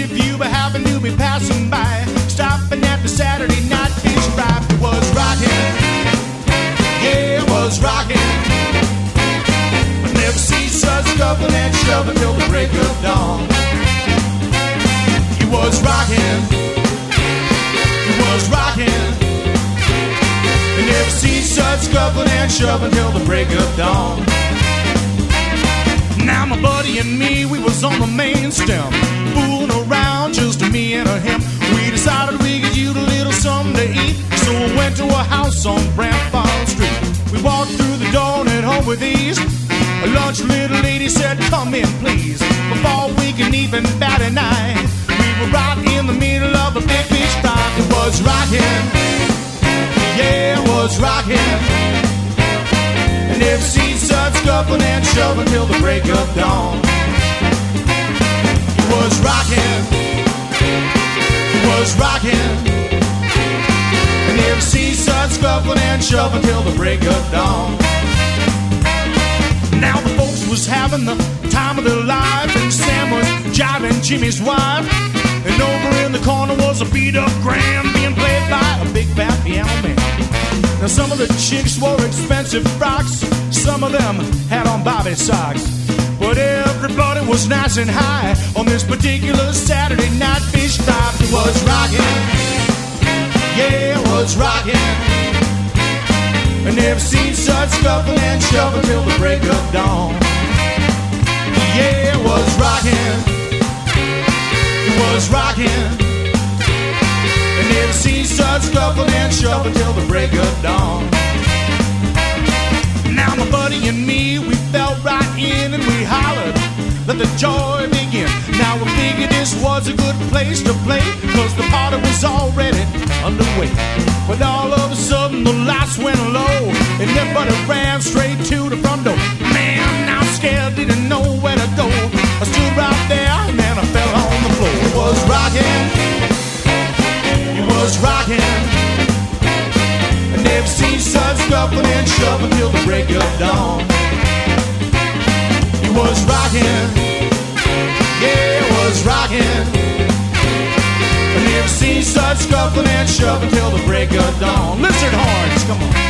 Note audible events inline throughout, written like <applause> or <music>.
if you happen to be passing by, stopping at the Saturday night fish fry, it was rocking. Yeah, it was rocking. I never see such scuffling and shoving till the break of dawn. He was rocking. He was rocking. I never see such scuffling and shoving till the break of dawn. Now my buddy and me, we was on the main stem, fooling around, just me and him. We decided we could use a little something to eat, so we went to a house on Brantford Street. We walked through the door and home with ease. A lunch little lady said, "Come in, please." Before we can even bat an eye, we were right in the middle of a big fish fry. It was rocking, yeah, it was rocking. And never seen such scuffling and shoving till the break of dawn. Was rocking, was rocking. And never seen such scuffling and shoving till the break of dawn. Now the folks was having the time of their lives, and Sam was jiving Jimmy's wife. And over in the corner was a beat up grand being played by a big fat piano man. Now some of the chicks wore expensive frocks, some of them had on bobby socks. But everybody was nice and high on this particular Saturday night fish fry. Was rocking, yeah, it was rocking. I never seen such scuffling and shoving till the break of dawn. Yeah, it was rocking, it was rocking. I never seen such scuffling and shoving till the break of dawn. Now my buddy and me, we felt right in and we hollered, let the joy begin. Now we figured this was a good place to play, cause the party was already underway. But all of a sudden the lights went low, and everybody ran straight to the front door. Man, I'm scared, didn't know where to go. I stood right there, and then I fell on the floor. It was rocking, it was rocking. Never seen such scuffling and shoving till the break of dawn. Was rocking, yeah, it was rocking. I never seen such scuffling and shoving till the break of dawn. Lizard horns, come on.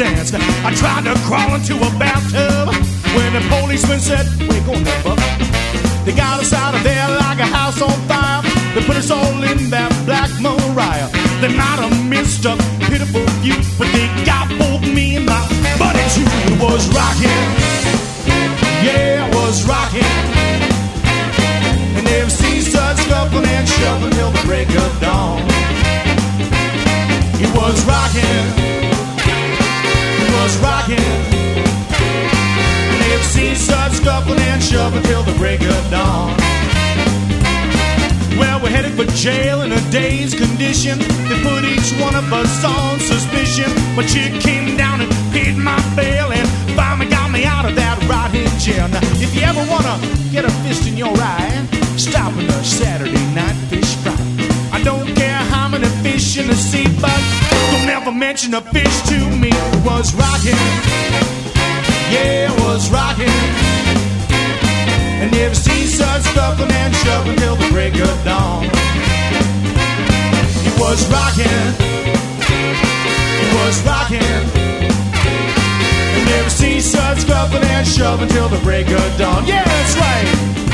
I tried to crawl into a bathtub when the policeman said, condition. They put each one of us on suspicion. But you came down and paid my bail and finally got me out of that rotting jail. Now, if you ever wanna get a fist in your eye, stop in a Saturday night fish fry. I don't care how many fish in the sea, but don't ever mention a fish to me. It was rocking, yeah, it was rocking. And never seen such scuffling and shoving till the break of dawn. Was rocking, it was rocking. And never seen such scuffling and shoving till the break of dawn. Yeah, that's right.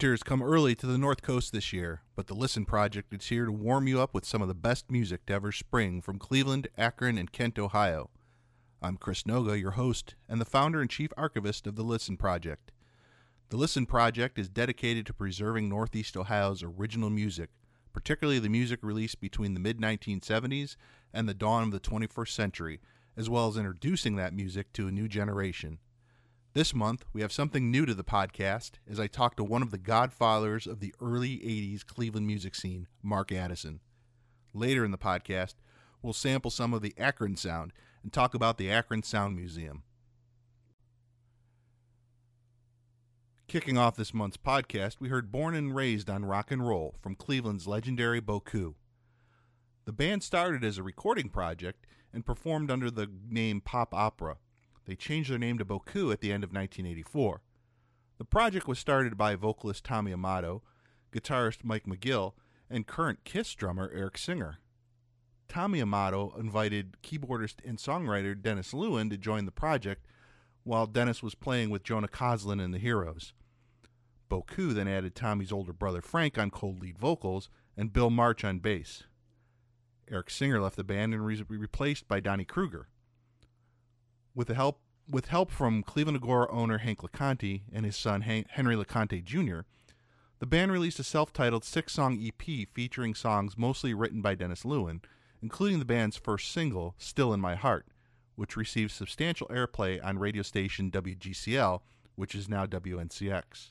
Winters come early to the North Coast this year, but the Listen Project is here to warm you up with some of the best music to ever spring from Cleveland, Akron, and Kent, Ohio. I'm Chris Noga, your host and the founder and chief archivist of the Listen Project. The Listen Project is dedicated to preserving Northeast Ohio's original music, particularly the music released between the mid 1970s and the dawn of the 21st century, as well as introducing that music to a new generation. This month, we have something new to the podcast as I talk to one of the godfathers of the early 80s Cleveland music scene, Mark Addison. Later in the podcast, we'll sample some of the Akron sound and talk about the Akron Sound Museum. Kicking off this month's podcast, we heard Born and Raised on Rock and Roll from Cleveland's legendary Boku. The band started as a recording project and performed under the name Pop Opera. They changed their name to Boku at the end of 1984. The project was started by vocalist Tommy Amato, guitarist Mike McGill, and current Kiss drummer Eric Singer. Tommy Amato invited keyboardist and songwriter Dennis Lewin to join the project while Dennis was playing with Jonah Koslen and the Heroes. Boku then added Tommy's older brother Frank on cold lead vocals and Bill March on bass. Eric Singer left the band and was replaced by Donnie Kruger. With the help with help from Cleveland Agora owner Hank LoConti and his son Henry LoConti Jr., the band released a self-titled six-song EP featuring songs mostly written by Dennis Lewin including the band's first single, Still in My Heart, which received substantial airplay on radio station WGCL, which is now WNCX.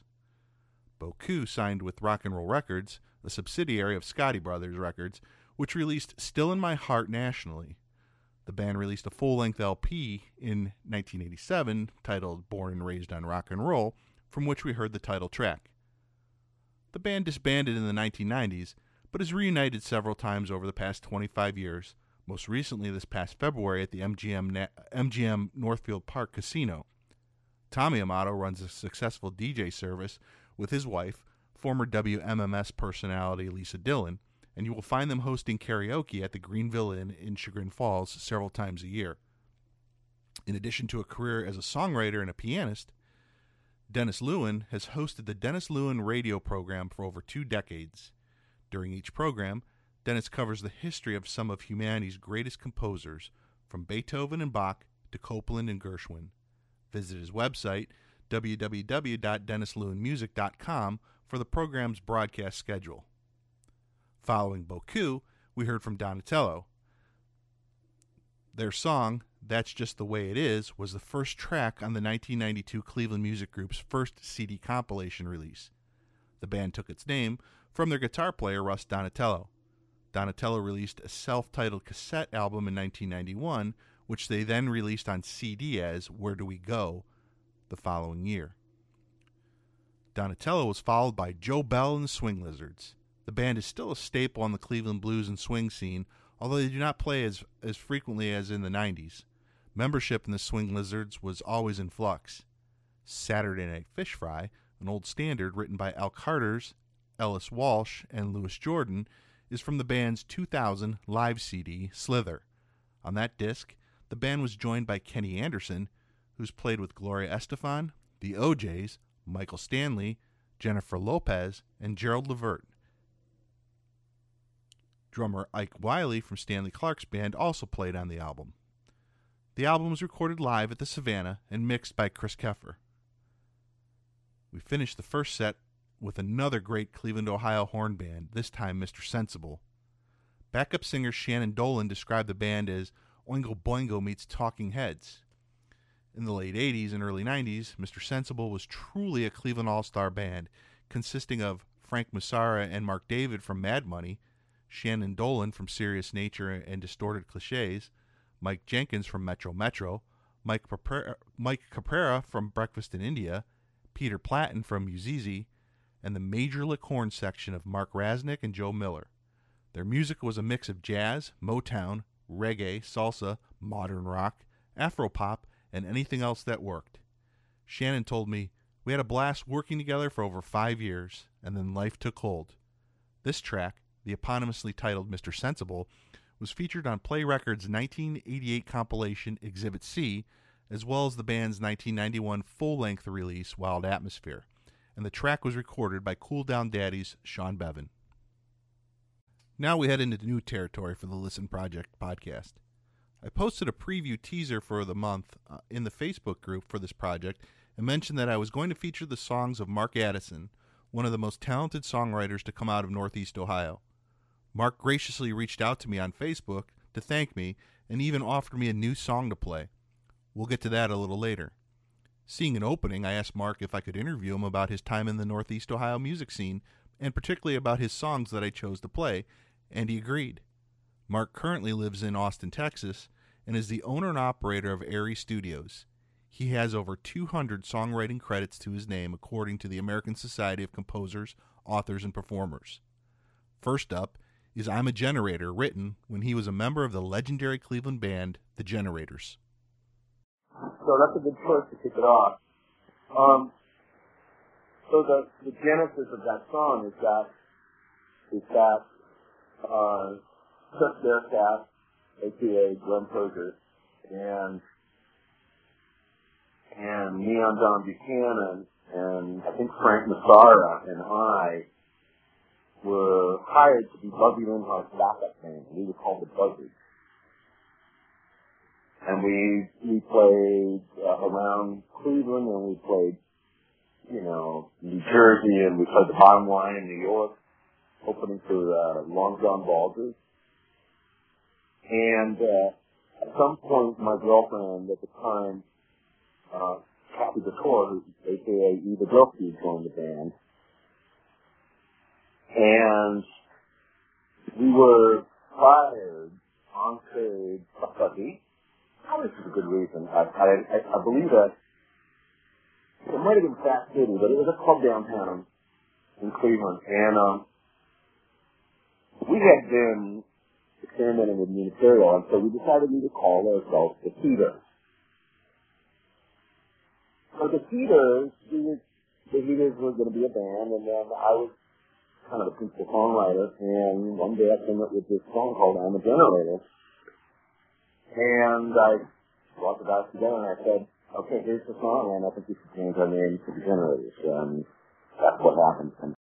Boku signed with Rock and Roll Records, a subsidiary of Scotti Brothers Records, which released Still in My Heart nationally. The band released a full length LP in 1987 titled Born and Raised on Rock and Roll, from which we heard the title track. The band disbanded in the 1990s but has reunited several times over the past 25 years, most recently this past February at the MGM, Na- MGM Northfield Park Casino. Tommy Amato runs a successful DJ service with his wife, former WMMS personality Lisa Dillon, and you will find them hosting karaoke at the Greenville Inn in Chagrin Falls several times a year. In addition to a career as a songwriter and a pianist, Dennis Lewin has hosted the Dennis Lewin radio program for over two decades. During each program, Dennis covers the history of some of humanity's greatest composers, from Beethoven and Bach to Copland and Gershwin. Visit his website, www.dennislewinmusic.com, for the program's broadcast schedule. Following Boku, we heard from Donatello. Their song, That's Just the Way It Is, was the first track on the 1992 Cleveland Music Group's first CD compilation release. The band took its name from their guitar player Russ Donatello. Donatello released a self titled cassette album in 1991, which they then released on CD as Where Do We Go the following year. Donatello was followed by Joe Bell and the Swing Lizards. The band is still a staple on the Cleveland blues and swing scene, although they do not play as, as frequently as in the 90s. Membership in the Swing Lizards was always in flux. Saturday Night Fish Fry, an old standard written by Al Carter's Ellis Walsh, and Louis Jordan, is from the band's 2000 live CD, Slither. On that disc, the band was joined by Kenny Anderson, who's played with Gloria Estefan, the O'Jays, Michael Stanley, Jennifer Lopez, and Gerald Levert. Drummer Ike Wiley from Stanley Clarke's band also played on the album. The album was recorded live at the Savannah and mixed by Chris Keffer. We finished the first set with another great Cleveland, Ohio horn band, this time Mr. Sensible. Backup singer Shannon Dolan described the band as Oingo Boingo meets Talking Heads. In the late 80s and early 90s, Mr. Sensible was truly a Cleveland All Star band, consisting of Frank Musara and Mark David from Mad Money, Shannon Dolan from Serious Nature and Distorted Cliches, Mike Jenkins from Metro Metro, Mike, Mike Caprera from Breakfast in India, Peter Platten from Uzizi, and the major lick section of Mark Rasnick and Joe Miller. Their music was a mix of jazz, Motown, reggae, salsa, modern rock, afropop, and anything else that worked. Shannon told me, We had a blast working together for over five years, and then life took hold. This track, the eponymously titled Mr. Sensible, was featured on Play Records' 1988 compilation Exhibit C, as well as the band's 1991 full length release Wild Atmosphere and the track was recorded by Cool Down Daddies Sean Bevan. Now we head into new territory for the Listen Project podcast. I posted a preview teaser for the month uh, in the Facebook group for this project and mentioned that I was going to feature the songs of Mark Addison, one of the most talented songwriters to come out of Northeast Ohio. Mark graciously reached out to me on Facebook to thank me and even offered me a new song to play. We'll get to that a little later. Seeing an opening, I asked Mark if I could interview him about his time in the Northeast Ohio music scene and particularly about his songs that I chose to play, and he agreed. Mark currently lives in Austin, Texas, and is the owner and operator of Airy Studios. He has over 200 songwriting credits to his name, according to the American Society of Composers, Authors, and Performers. First up is I'm a Generator, written when he was a member of the legendary Cleveland band, The Generators. So that's a good choice to kick it off. Um, so the, the genesis of that song is that is that uh, Chuck Bearcat, aka Glenn Perger, and and Neon John Buchanan, and I think Frank Massara and I were hired to be Buzzy Linhart's backup band. We were called the Buzzards. And we we played uh, around Cleveland, and we played, you know, New Jersey, and we played the Bottom Line in New York, opening for uh, Long John Baldry. And uh, at some point, my girlfriend at the time, uh, Kathy Couture, aka Eva Gilkey, joined the band. And we were fired on stage Kentucky. Probably for a good reason. I, I, I believe that it might have been Fat City, but it was a club downtown in Cleveland. And um, we had been experimenting with new material, and so we decided we would call ourselves the Heaters. So the Heaters, we were, the Heaters were going to be a band, and then I was kind of a principal songwriter, and one day I came up with this song called I'm a Generator. And I brought the guys together and I said, okay, here's the song, and I think we should change our name to the Generators. And that's what happened. And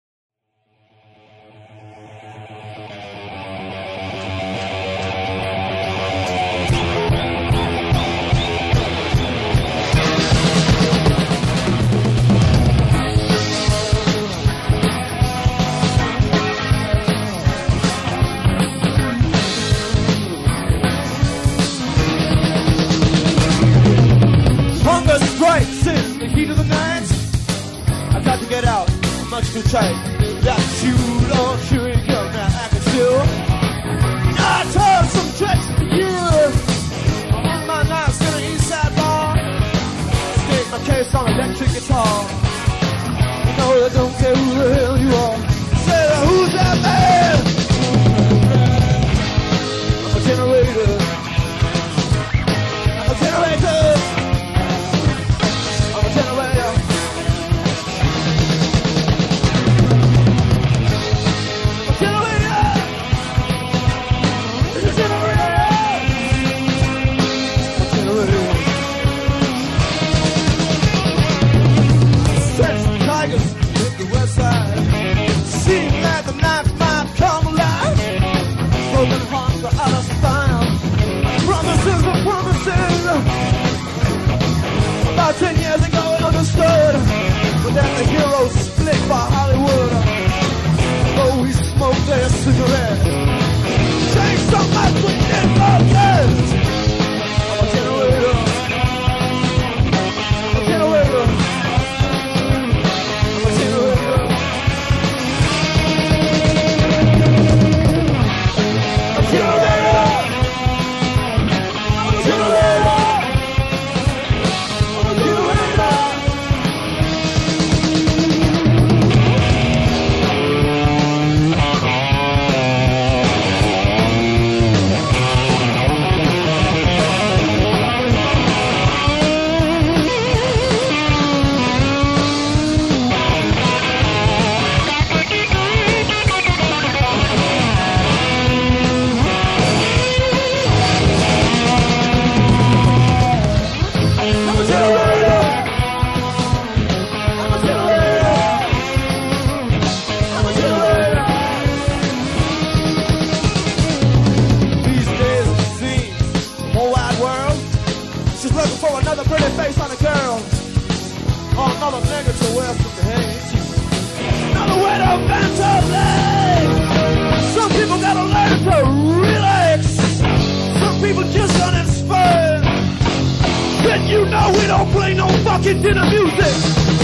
Or another nigga to wear some hate. Another way to ventilate. Some people gotta learn to relax. Some people just uninspired. Then you know we don't play no fucking dinner music.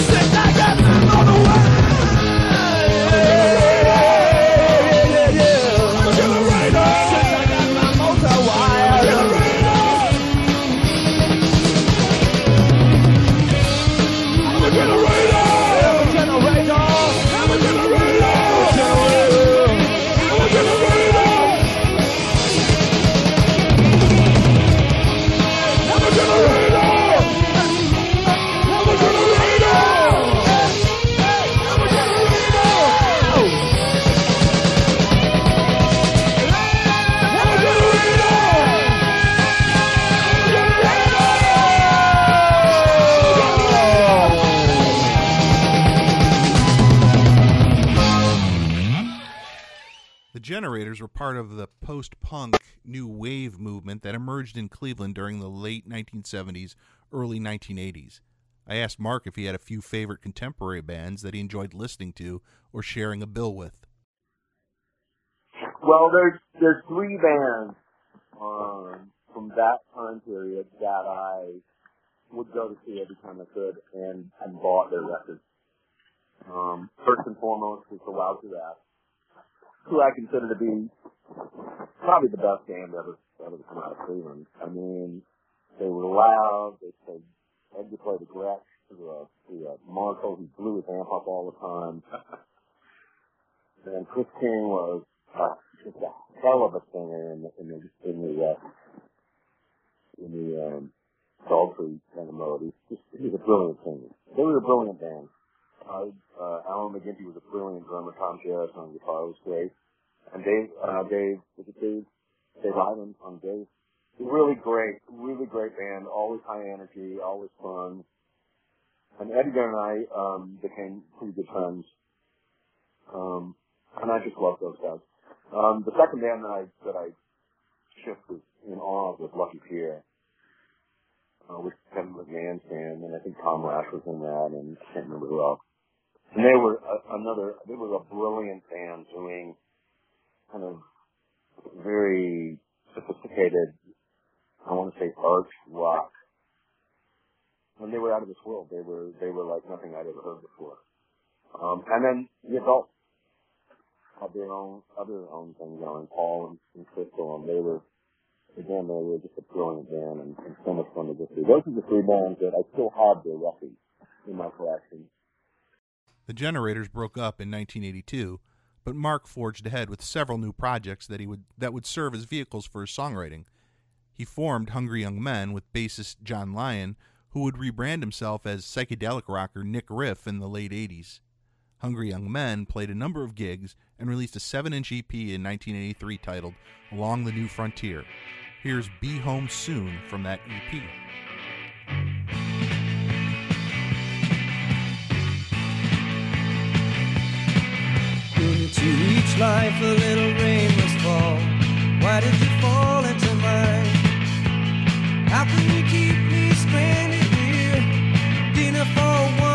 Were part of the post punk new wave movement that emerged in Cleveland during the late 1970s, early 1980s. I asked Mark if he had a few favorite contemporary bands that he enjoyed listening to or sharing a bill with. Well, there's there's three bands um, from that time period that I would go to see every time I could and, and bought their records. Um, first and foremost was the Lousy Rats, who I consider to be probably the best band ever ever to come out of Cleveland. I mean, they were loud. They played. Edgar played the Gretsch, the the uh, Marco. He blew his amp up all the time. <laughs> and Chris King was uh, just a hell of a singer in the in the in the uh, in the um, sultry kind of mode. He's just he's a brilliant singer. They were a brilliant band. Uh, uh, Alan McGinty was a brilliant drummer. Tom Jarrett on guitar was great, and Dave uh, Dave was it Dave Dave Island on bass. Really great, really great band. Always high energy, always fun. And Edgar and I um, became pretty good friends. Um, and I just love those guys. Um, the second band that I that I shipped was in awe of was Lucky Pierre, uh, with Kevin McMahon's band, and I think Tom Rash was in that, and I can't remember who else. And they were a, another. They were a brilliant band doing kind of very sophisticated. I want to say arch rock. And they were out of this world. They were they were like nothing I'd ever heard before. Um, and then the adults had their own other own thing going. Paul and, and Crystal, and they were again they were just a brilliant band and, and so much fun to get through. Those are the three bands that I still have their records in my collection. The Generators broke up in 1982, but Mark forged ahead with several new projects that he would that would serve as vehicles for his songwriting. He formed Hungry Young Men with bassist John Lyon, who would rebrand himself as psychedelic rocker Nick Riff in the late 80s. Hungry Young Men played a number of gigs and released a 7-inch EP in 1983 titled Along the New Frontier. Here's Be Home Soon from that EP. Each life a little rain must fall. Why did you fall into mine? How can you keep me stranded here? Dinner for one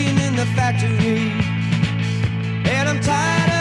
working in the factory. And I'm tired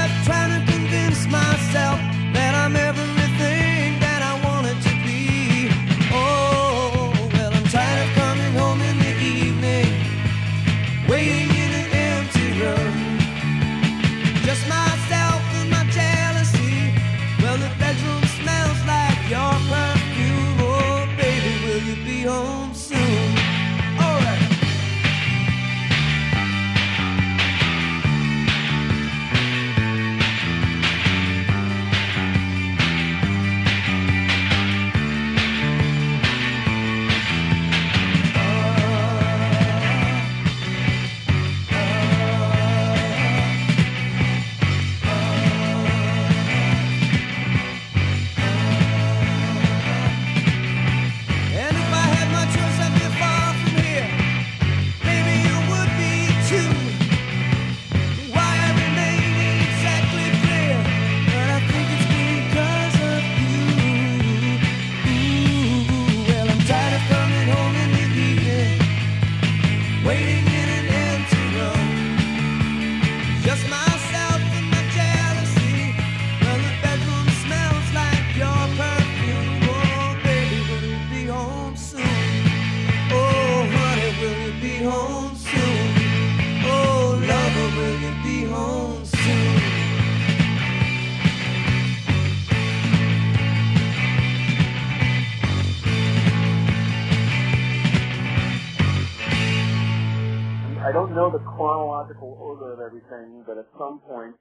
some point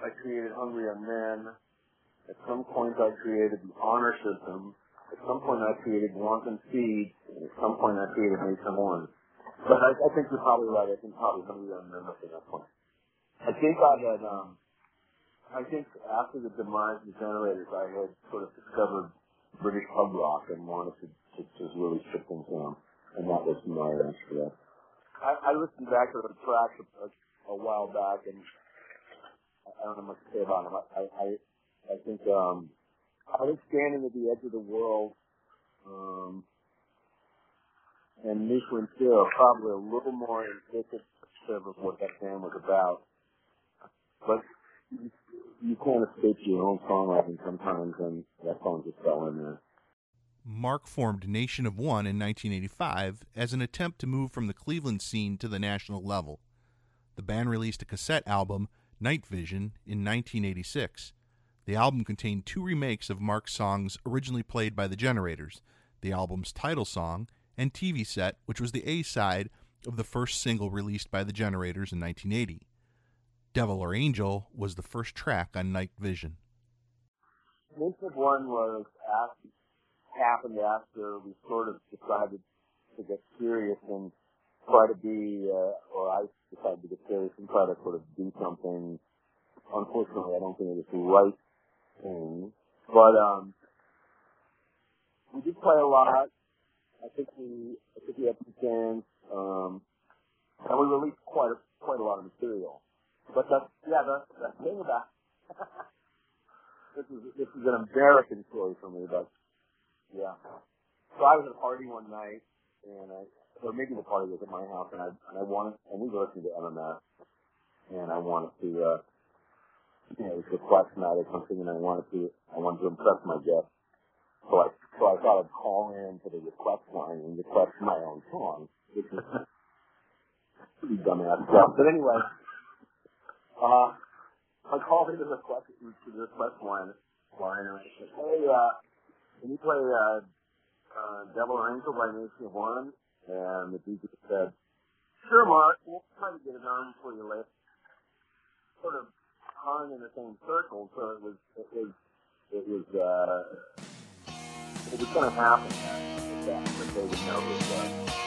I created Hungry Young Men. At some point I created the honor system. At some point I created Wanton Seed. At some point I created Nation One. But I, I think you're probably right. I think probably Hungry Young Men was at that point. I think I had, um, I think after the demise of the generators, I had sort of discovered British pub rock and wanted to, to just really strip things down. And that was my answer to that. I, I listened back to the tracks a, a, while back, and I don't know much to say about them. I, I, I think, um, I think standing at the edge of the world, um, and Michelin Steel are probably a little more indicative of what that band was about. But you, you can't escape your own songwriting sometimes, and that song just fell in there. Mark formed Nation of One in 1985 as an attempt to move from the Cleveland scene to the national level. The band released a cassette album, Night Vision, in 1986. The album contained two remakes of Mark's songs originally played by the Generators the album's title song and TV Set, which was the A side of the first single released by the Generators in 1980. Devil or Angel was the first track on Night Vision. Of One was after, happened after we sort of decided to get serious and try to be, uh, or I decided to get serious and try to sort of do something. Unfortunately, I don't think it was the right thing, but um, we did play a lot. I think we, I think we had some fans, um, and we released quite a, quite a lot of material. But the, yeah, the, the thing about <laughs> this is this is an embarrassing story for me, but yeah. So I was at a party one night, and I, or maybe the party was at my house, and I and I wanted, and we were listening to MMS, and I wanted to, uh, you know, it was a request night or something, and I wanted to, I wanted to impress my guests. So I, so I thought I'd call in to the request line and request my own song, which is pretty dumbass stuff. But anyway, uh, I called into the request, to the request line, line and I said, hey, uh, can you play, uh, uh, Devil or Angel by Nation of One? And the DJ said, sure, Mark, we'll try to get it on for you later. Sort of hung in the same circle, so it was, it was, it was, uh, it was going to happen that, that, they would know it was,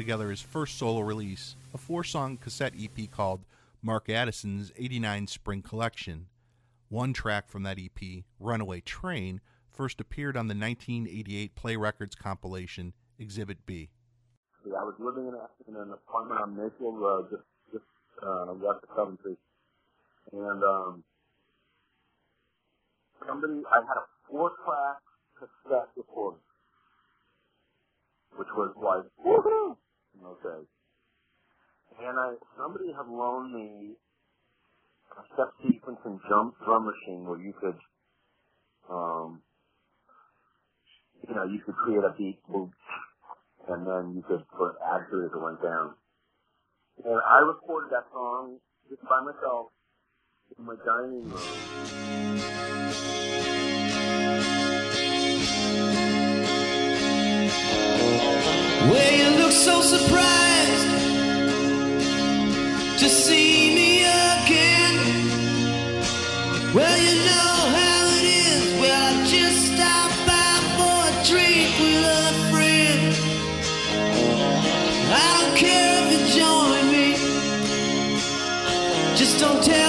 together his first solo release, a four song cassette EP called Mark Addison's 89 Spring Collection. One track from that EP, Runaway Train, first appeared on the 1988 Play Records compilation, Exhibit B. I was living in, an apartment on Maple Road, just, just uh, west of Coventry. And um, somebody, I had a four track cassette recorder, which was like, woohoo! Okay. And I somebody had loaned me a step sequence and jump drum machine where you could um you know, you could create a beat loop and then you could put of add to it as it went down. And I recorded that song just by myself in my dining room. Where you look so surprised to see me again. Well, you know how it is. Well, I just stopped by for a drink with a friend. I don't care if you join me. Just don't tell.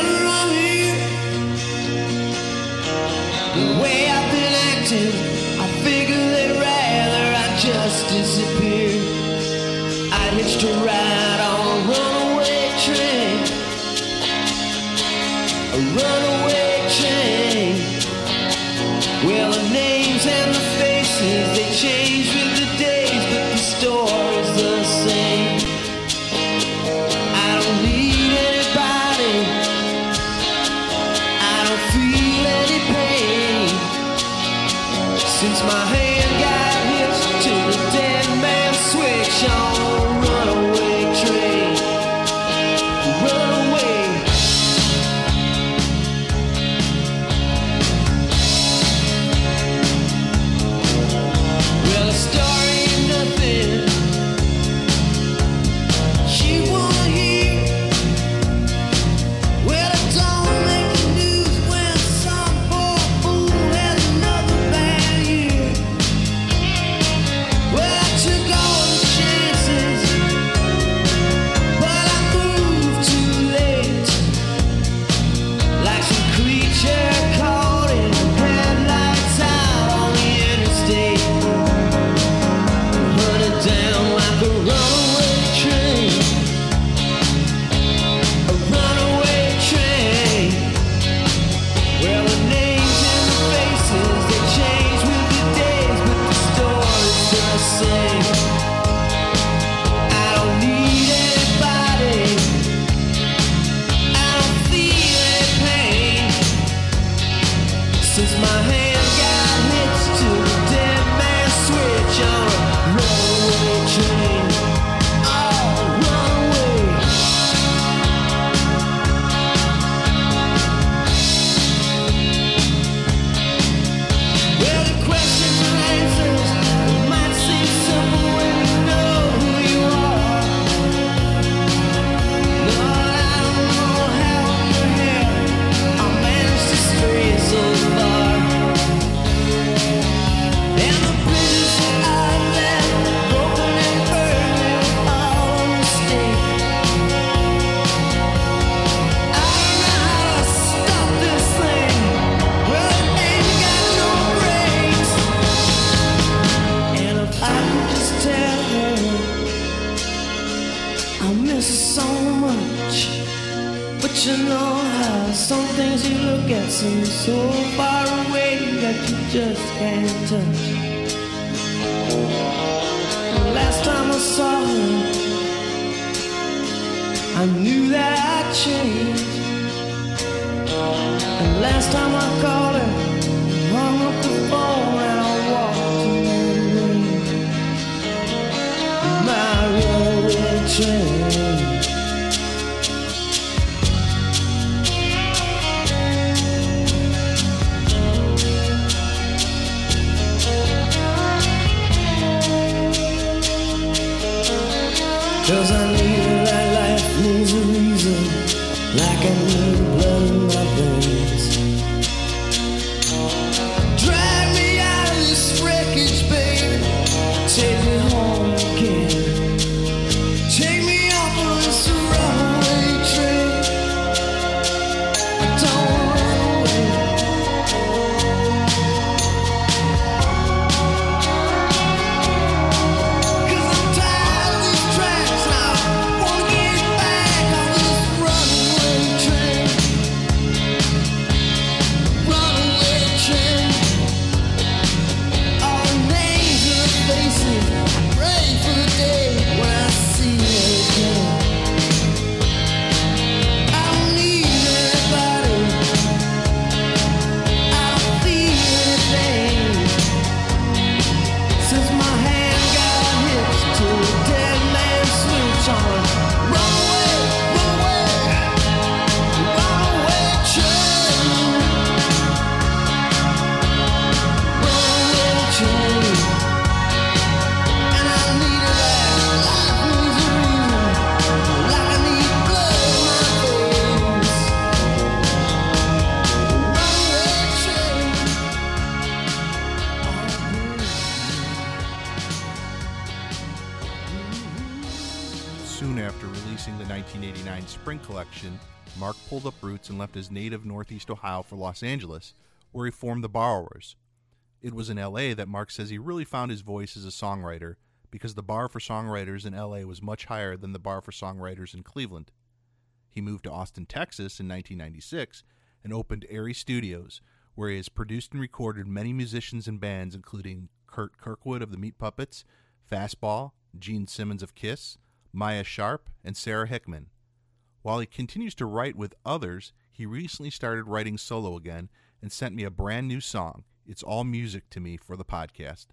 change. For Los Angeles, where he formed the Borrowers. It was in LA that Mark says he really found his voice as a songwriter because the bar for songwriters in LA was much higher than the bar for songwriters in Cleveland. He moved to Austin, Texas in 1996 and opened Airy Studios, where he has produced and recorded many musicians and bands, including Curt Kirkwood of the Meat Puppets, Fastball, Gene Simmons of Kiss, Maia Sharp, and Sara Hickman. While he continues to write with others, he recently started writing solo again and sent me a brand new song. It's all music to me for the podcast.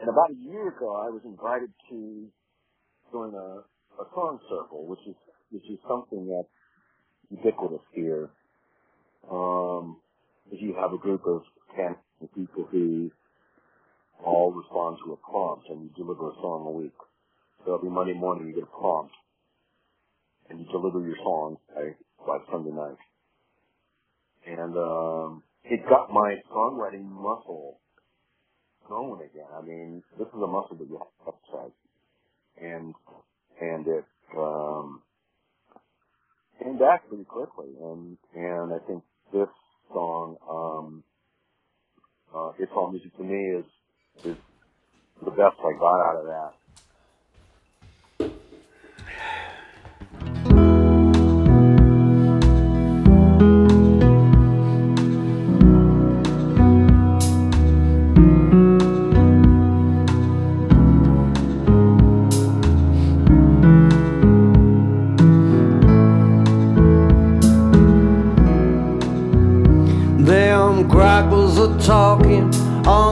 And about a year ago, I was invited to join a, a song circle, which is which is something that's ubiquitous here. Um, you have a group of ten people who all respond to a prompt, and you deliver a song a week. So every Monday morning, you get a prompt, and you deliver your song by Sunday night. And um, it got my songwriting muscle going again. I mean, this is a muscle that you have to exercise, and and it um, came back pretty quickly. And and I think this song, um, uh, "It's All Music to Me," is is the best I got out of that.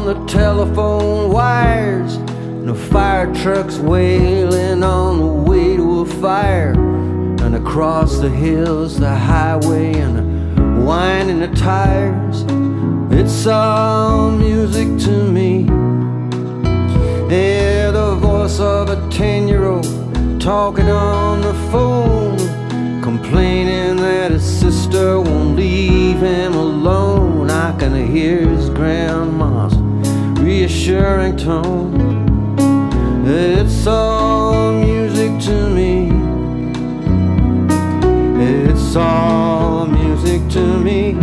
The telephone wires. And the fire trucks wailing on the way to a fire. And across the hills, the highway, and the whining the tires. It's all music to me. Yeah, the voice of a ten year old talking on the phone, complaining that his sister won't leave him alone. I can hear his grandma's reassuring tone. It's all music to me. It's all music to me.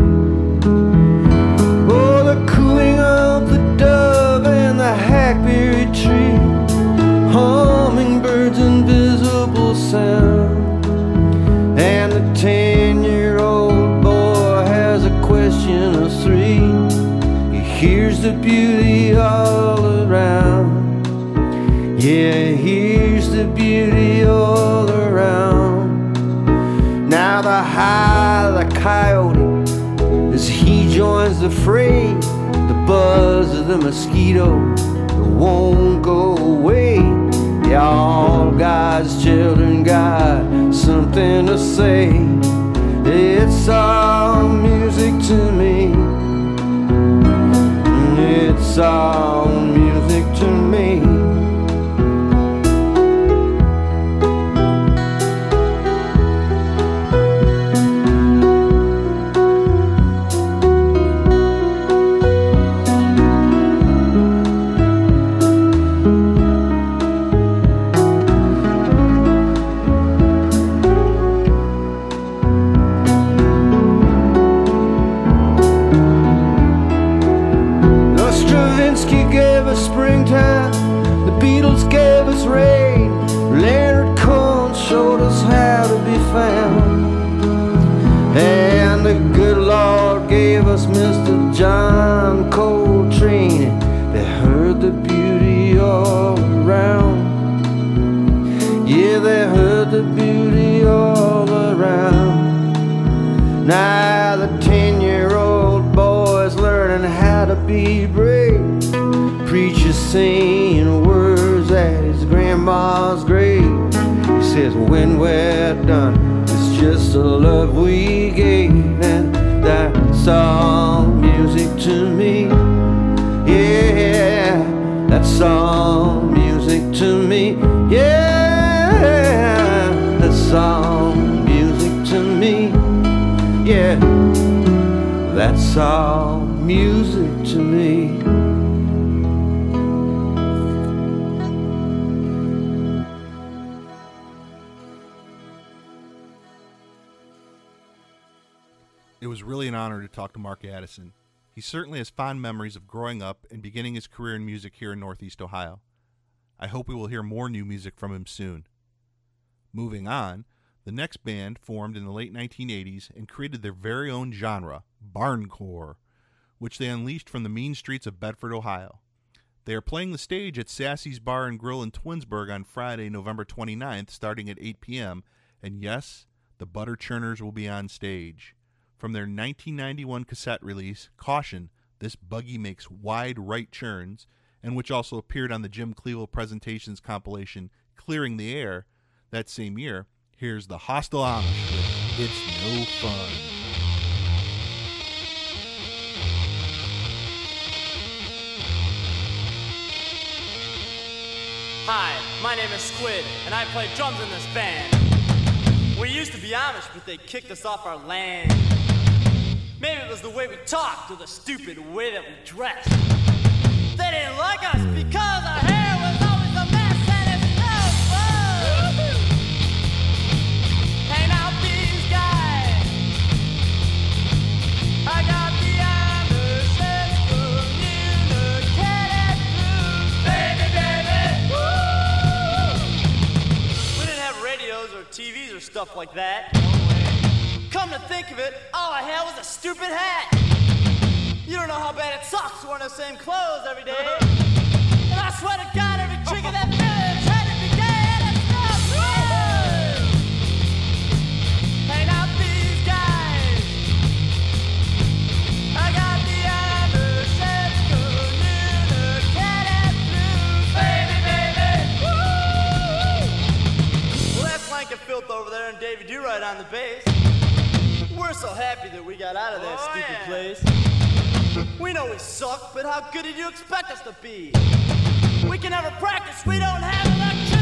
Oh, the cooing of the dove and the hackberry tree, hummingbirds' invisible sound, and the ten-year-old the beauty all around. Yeah, here's the beauty all around. Now the high, the coyote, as he joins the fray, the buzz of the mosquito that won't go away. Yeah, all God's children got something to say. It's all music to me. All music to me. We're done, it's just the love we gave. And that's all music to me. Yeah, that's all music to me. Yeah, that's all music to me. Yeah, that's all music to me. Honor to talk to Mark Addison. He certainly has fond memories of growing up and beginning his career in music here in Northeast Ohio. I hope we will hear more new music from him soon. Moving on, the next band formed in the late 1980s and created their very own genre, barncore, which they unleashed from the mean streets of Bedford, Ohio. They are playing the stage at Sassy's Bar and Grill in Twinsburg on Friday, November 29th, starting at 8 p.m. And yes, the Butter Churners will be on stage. From their 1991 cassette release, Caution, this buggy makes wide right churns, and which also appeared on the Jim Cleveland Presentations compilation Clearing the Air that same year, here's the Hostile Amish with It's No Fun. Hi, my name is Squid, and I play drums in this band. We used to be Amish, but they kicked us off our land. Maybe it was the way we talked or the stupid way that we dressed. They didn't like us because our hair was always a mess and these guys. I got the. Baby, baby. We didn't have radios or TVs or stuff like that. Come to think of it, all I had was a stupid hat. You don't know how bad it sucks wearing the same clothes every day. And I swear to God, every trick of that village had to be gay and fun. Hang out these guys. I got the Amish excommunicated blues. Baby, baby. Woo! Well, that's Lankin Filth over there and Davy Do Right on the bass. We're so happy that we got out of that oh, stupid place. We know we suck, but how good did you expect us to be? We can never practice, we don't have electricity,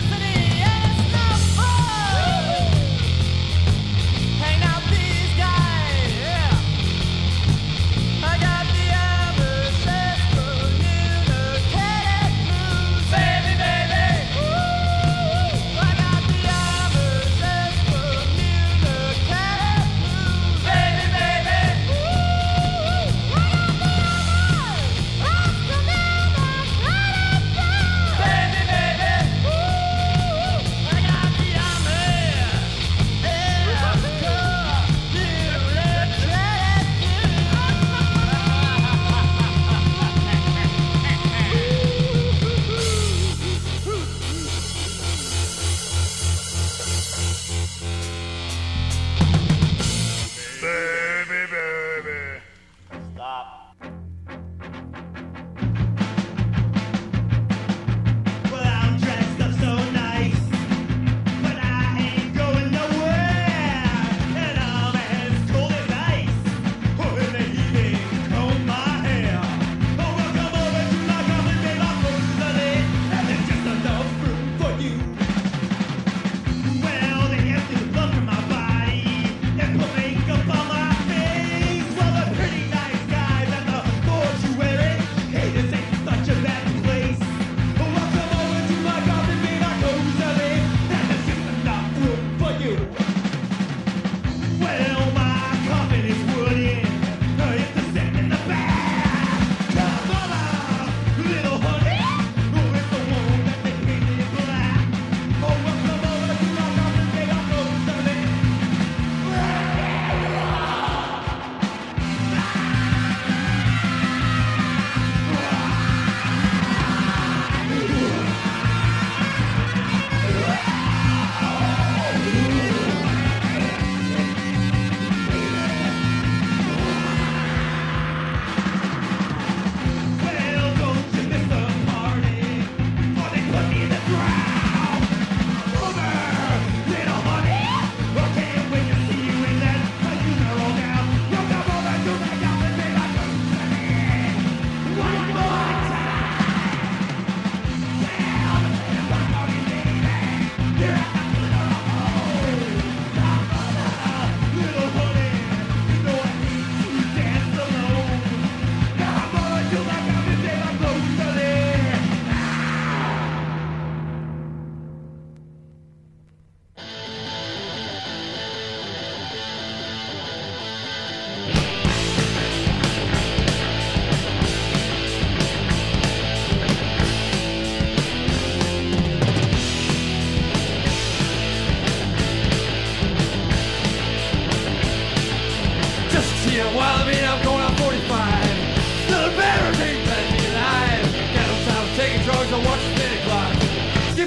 minute clock.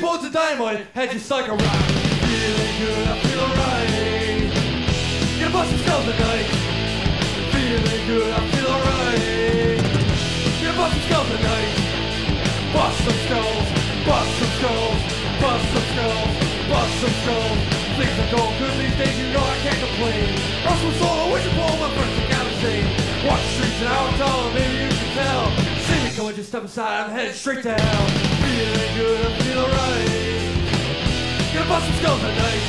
On to dynamite, head just like a rock. Feeling good, I feel alright. Gonna bust some skulls tonight. Feeling good, I feel alright. Gonna bust some skulls tonight. Bust some skulls, bust some skulls, bust some skulls, bust some skulls. Things are going good these days, you know I can't complain. Russell solo, wish you pull my thing out of insane. Walk the streets and I'm tall, maybe you can tell. See me coming, just step aside, I'm headed straight to hell. Feeling good, I feel alright. Gonna bust some skulls tonight.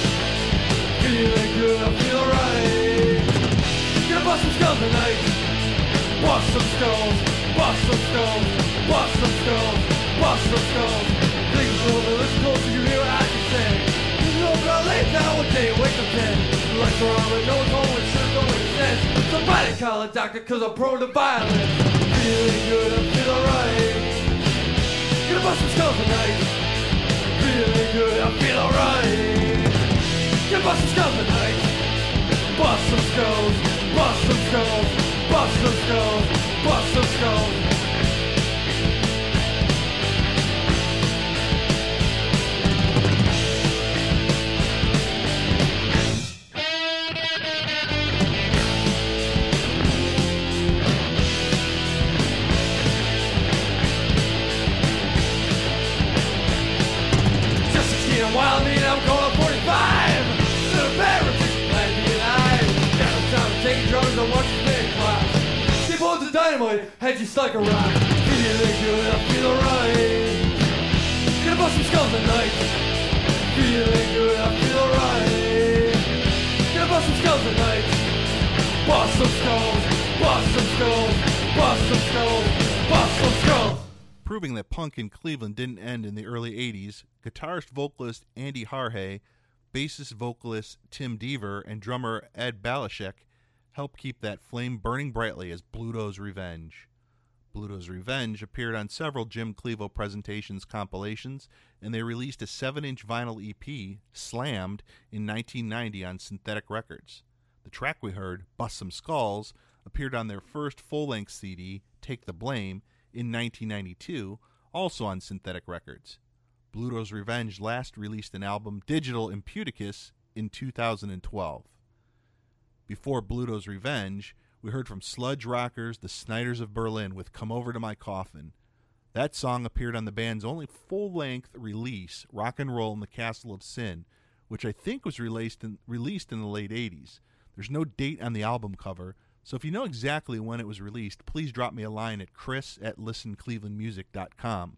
Feeling good, I feel alright. Gonna bust some skulls tonight. Bust some skulls, bust some skulls, bust some skulls, bust some skulls. Things over, listen close you hear what I can say. Know, but I lay down one day, wake up. The lights are on, but no one's home, it sure don't make. Somebody call a doctor, cause I'm prone to violence. Feeling good, I feel alright. Gonna bust some skulls tonight. Feeling good, I feel alright. Gonna bust some skulls tonight. Bust some skulls, bust some skulls, bust some skulls, bust some skulls. On the dynamite, head just like a rock. Feeling good, I feel alright. Gonna bust some skulls tonight. Feeling good, I feel alright. Gonna bust some skulls tonight. Bust some skulls, bust some skulls, bust some skulls, bust some skulls. Proving that punk in Cleveland didn't end in the early 80s, guitarist vocalist Andy Harhay, bassist vocalist Tim Deaver, and drummer Ed Balashek helped keep that flame burning brightly as Bluto's Revenge. Bluto's Revenge appeared on several Jim Clevo presentations compilations, and they released a 7 inch vinyl EP, Slammed, in 1990 on Synthetic Records. The track we heard, Bust Some Skulls, appeared on their first full length CD, Take the Blame, in 1992, also on Synthetic Records. Bluto's Revenge last released an album, Digital Imputicus, in 2012. Before Bluto's Revenge, we heard from sludge rockers the Snyders of Berlin with Come Over to My Coffin. That song appeared on the band's only full length release, Rock and Roll in the Castle of Sin, which I think was released in, released in the late 80s. There's no date on the album cover, so if you know exactly when it was released, please drop me a line at chris at listenclevelandmusic.com.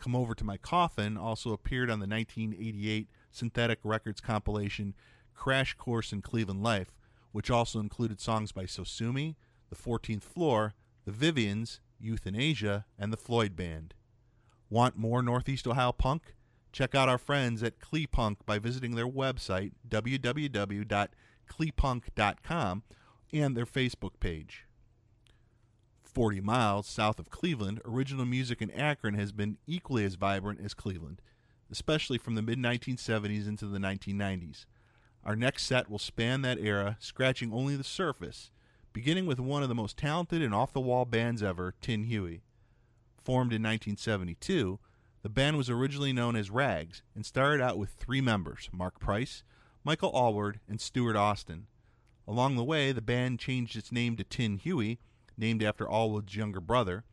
Come Over to My Coffin also appeared on the 1988 Synthetic Records compilation Crash Course in Cleveland Life, which also included songs by Sosumi, The 14th Floor, The Vivians, Euthanasia, and the Floyd Band. Want more Northeast Ohio punk? Check out our friends at Klee Clepunk by visiting their website, www.clepunk.com, and their Facebook page. 40 miles south of Cleveland, original music in Akron has been equally as vibrant as Cleveland, especially from the mid 1970s into the 1990s. Our next set will span that era, scratching only the surface, beginning with one of the most talented and off the wall bands ever, Tin Huey. Formed in 1972, the band was originally known as Rags and started out with three members Mark Price, Michael Aylward, and Stuart Austin. Along the way, the band changed its name to Tin Huey, named after Aylward's younger brother,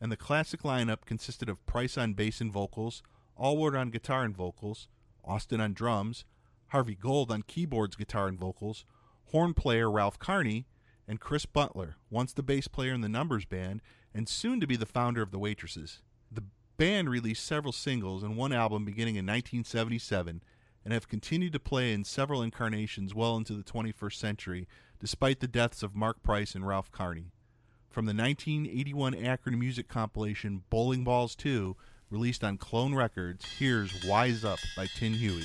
and the classic lineup consisted of Price on bass and vocals, Aylward on guitar and vocals, Austin on drums, Harvey Gold on keyboards, guitar, and vocals, horn player Ralph Carney, and Chris Butler, once the bass player in the Numbers Band, and soon to be the founder of the Waitresses. The band released several singles and one album beginning in 1977 and have continued to play in several incarnations well into the 21st century, despite the deaths of Mark Price and Ralph Carney. From the 1981 Akron music compilation Bowling Balls 2, released on Clone Records, here's Wise Up by Tin Huey.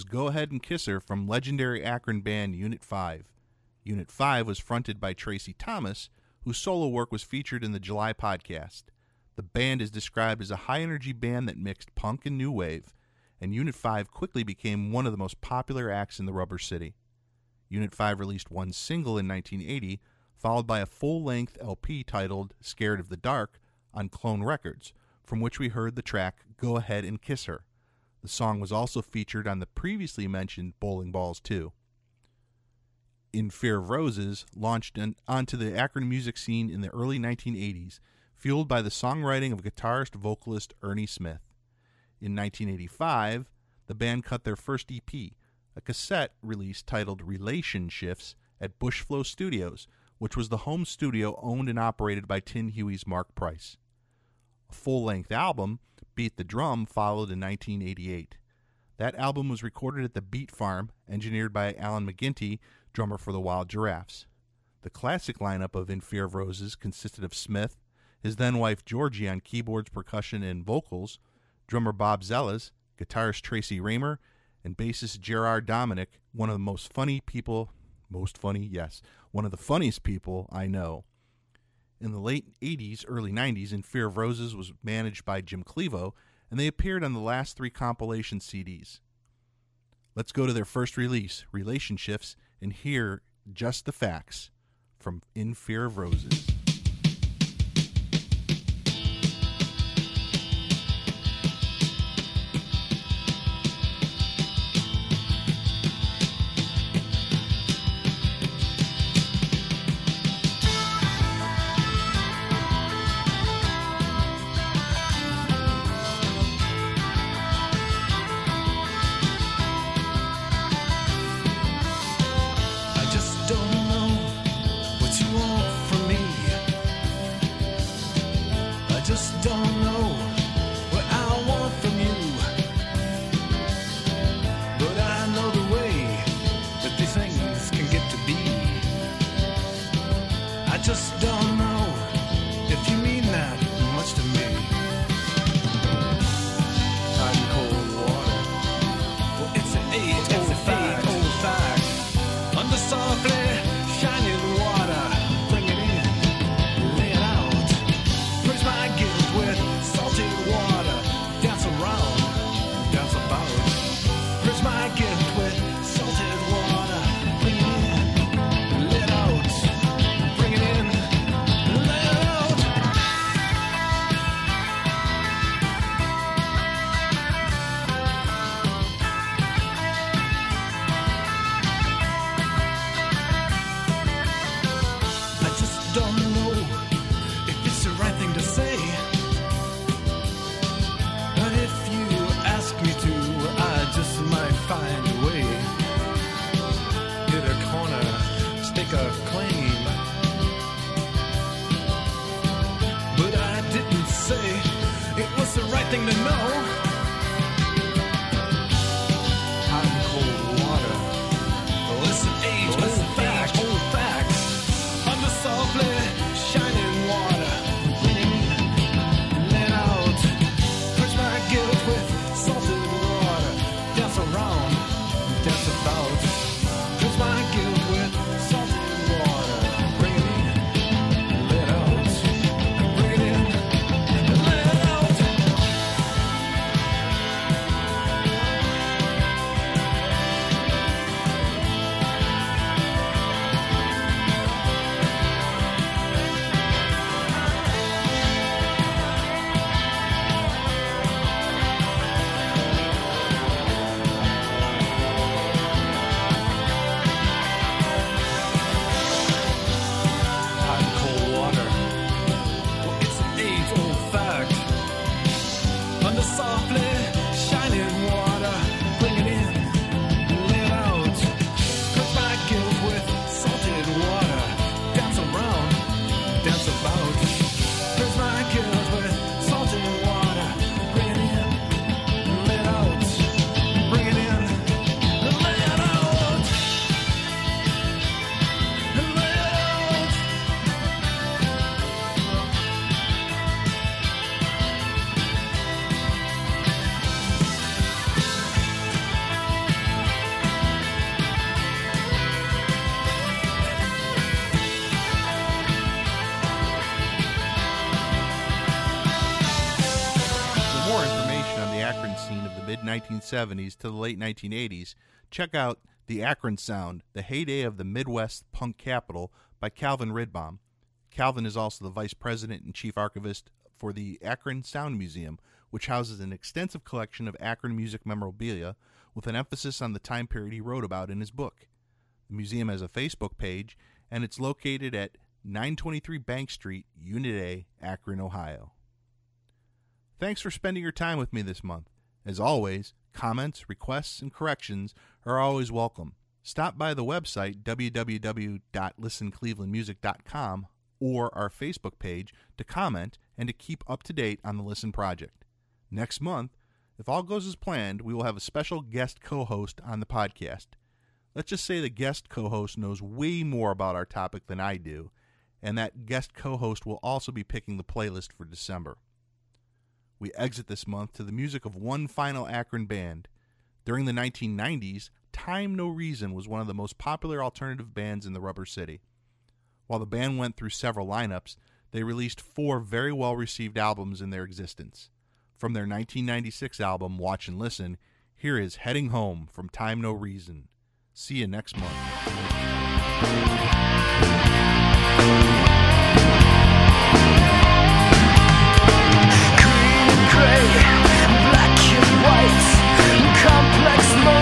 Was Go Ahead and Kiss Her from legendary Akron band Unit 5. Unit 5 was fronted by Tracy Thomas, whose solo work was featured in the July podcast. The band is described as a high energy band that mixed punk and new wave, and Unit 5 quickly became one of the most popular acts in the Rubber City. Unit 5 released one single in 1980, followed by a full length LP titled Scared of the Dark on Clone Records, from which we heard the track Go Ahead and Kiss Her. The song was also featured on the previously mentioned Bowling Balls 2. In Fear of Roses launched an, onto the Akron music scene in the early 1980s, fueled by the songwriting of guitarist vocalist Ernie Smith. In 1985, the band cut their first EP, a cassette release titled Relationships at Bushflow Studios, which was the home studio owned and operated by Tin Huey's Mark Price. A full length album, Beat the Drum, followed in 1988. That album was recorded at the Beat Farm, engineered by Alan McGinty, drummer for the Wild Giraffes. The classic lineup of In Fear of Roses consisted of Smith, his then wife Georgie on keyboards, percussion, and vocals, drummer Bob Zellas, guitarist Tracy Raymer, and bassist Gerard Dominic, one of the most funny people, most funny, yes, one of the funniest people I know. In the late 80s, early 90s, In Fear of Roses was managed by Jim Clevo, and they appeared on the last three compilation CDs. Let's go to their first release, Relationships, and hear just the facts from In Fear of Roses. 1970s to the late 1980s, check out The Akron Sound, the heyday of the Midwest punk capital by Calvin Rydbom. Calvin is also the vice president and chief archivist for the Akron Sound Museum, which houses an extensive collection of Akron music memorabilia with an emphasis on the time period he wrote about in his book. The museum has a Facebook page, and it's located at 923 Bank Street, Unit A, Akron, Ohio. Thanks for spending your time with me this month. As always, comments, requests, and corrections are always welcome. Stop by the website www.listenclevelandmusic.com or our Facebook page to comment and to keep up to date on the Listen Project. Next month, if all goes as planned, we will have a special guest co host on the podcast. Let's just say the guest co host knows way more about our topic than I do, and that guest co host will also be picking the playlist for December. We exit this month to the music of one final Akron band. During the 1990s, Time No Reason was one of the most popular alternative bands in the Rubber City. While the band went through several lineups, they released four very well received albums in their existence. From their 1996 album, Watch and Listen, here is Heading Home from Time No Reason. See you next month. gray, black and white, complex